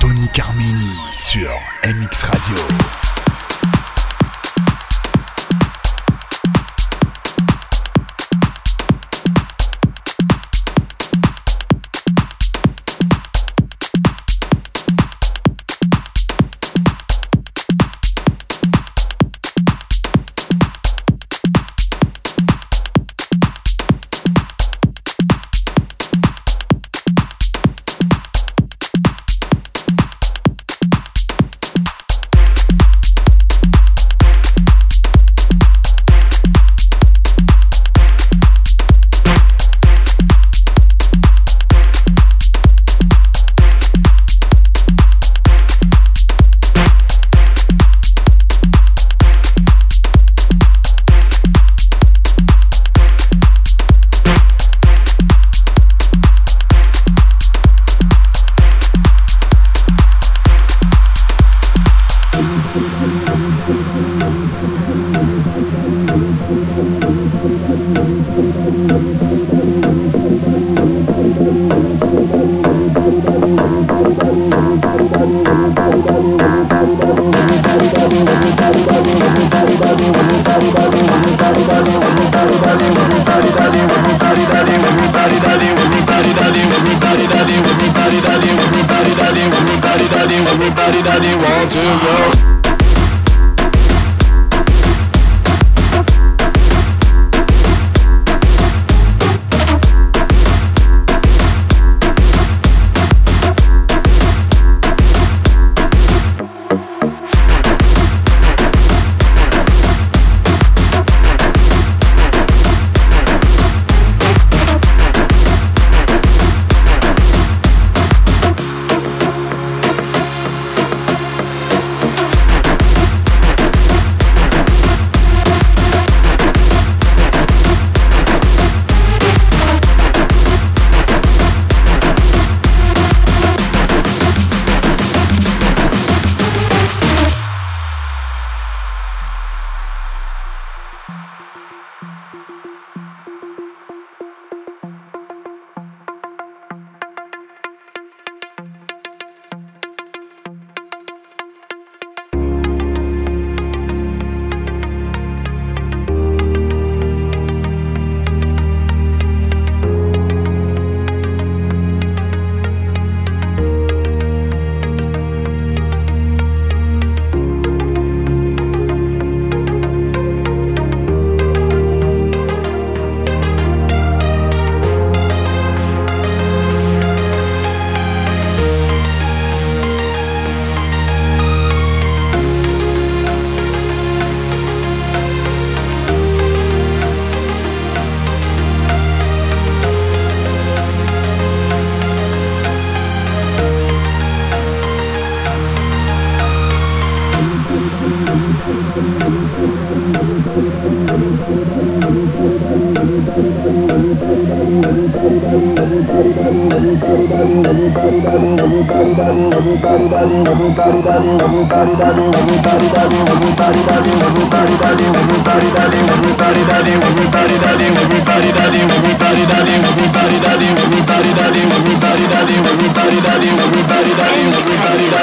Tony Carmini sur MX Radio.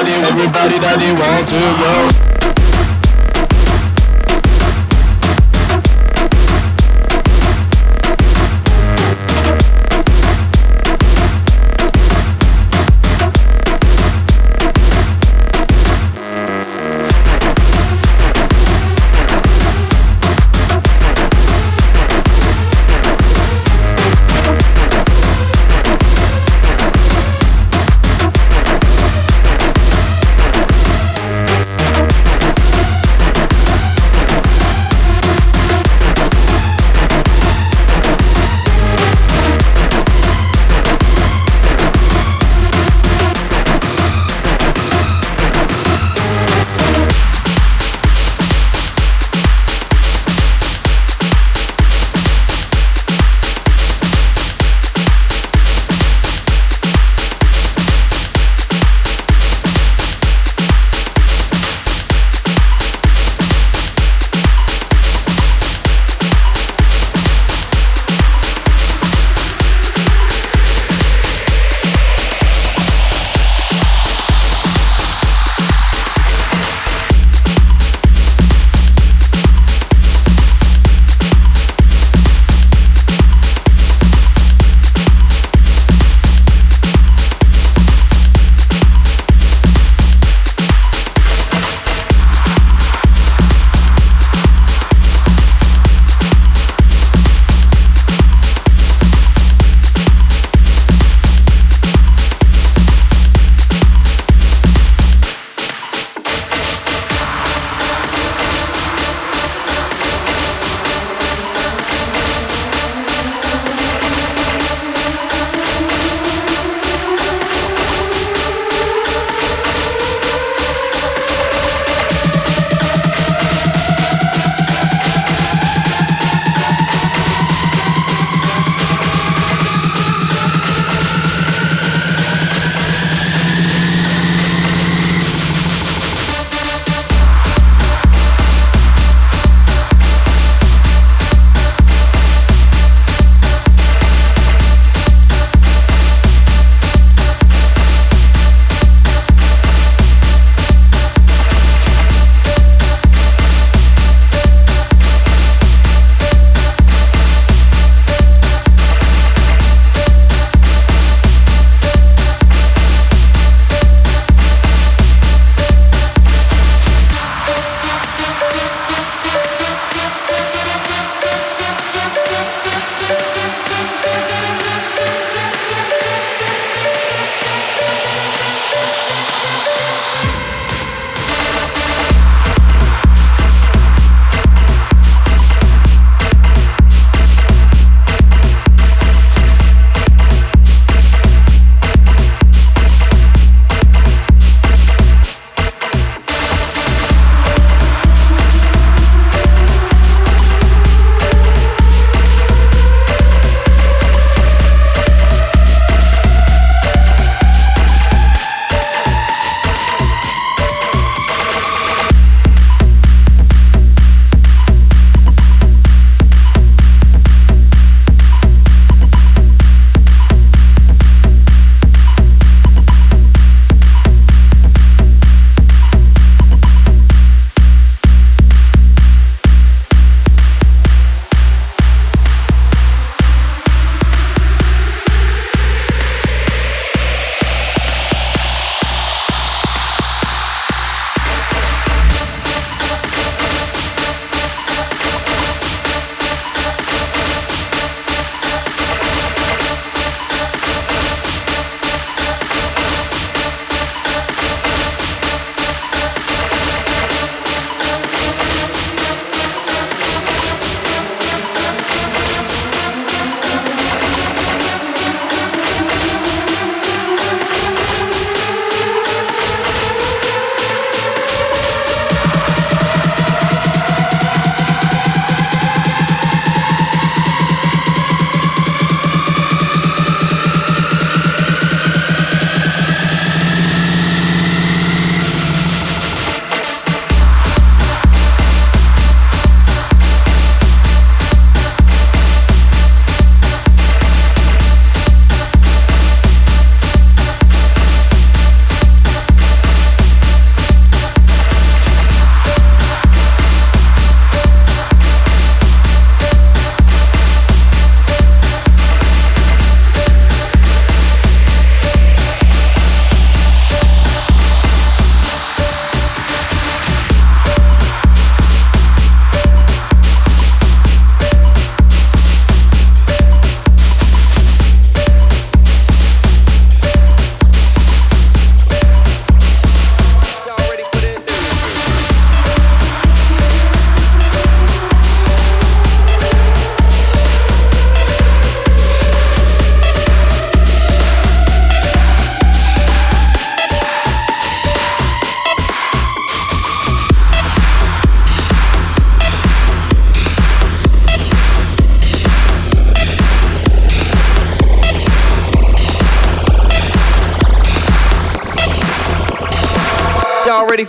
Everybody that they want to go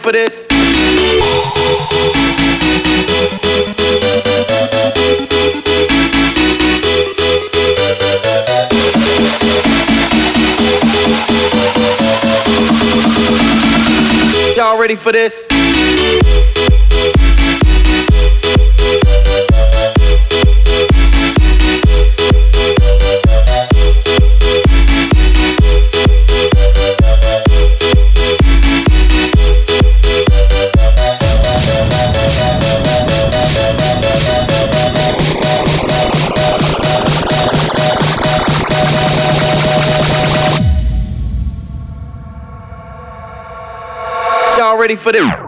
for this? Y'all ready for this? Ready for this?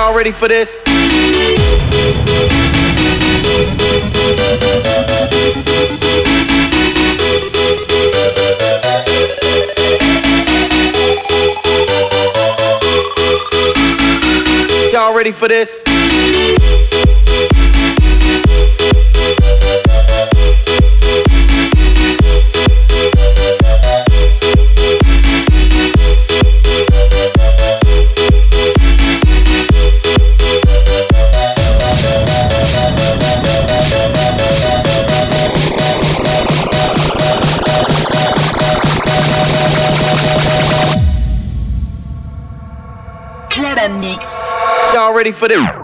Y'all ready for this? Y'all ready for this? For this?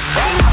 Sing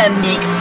Urban Mix.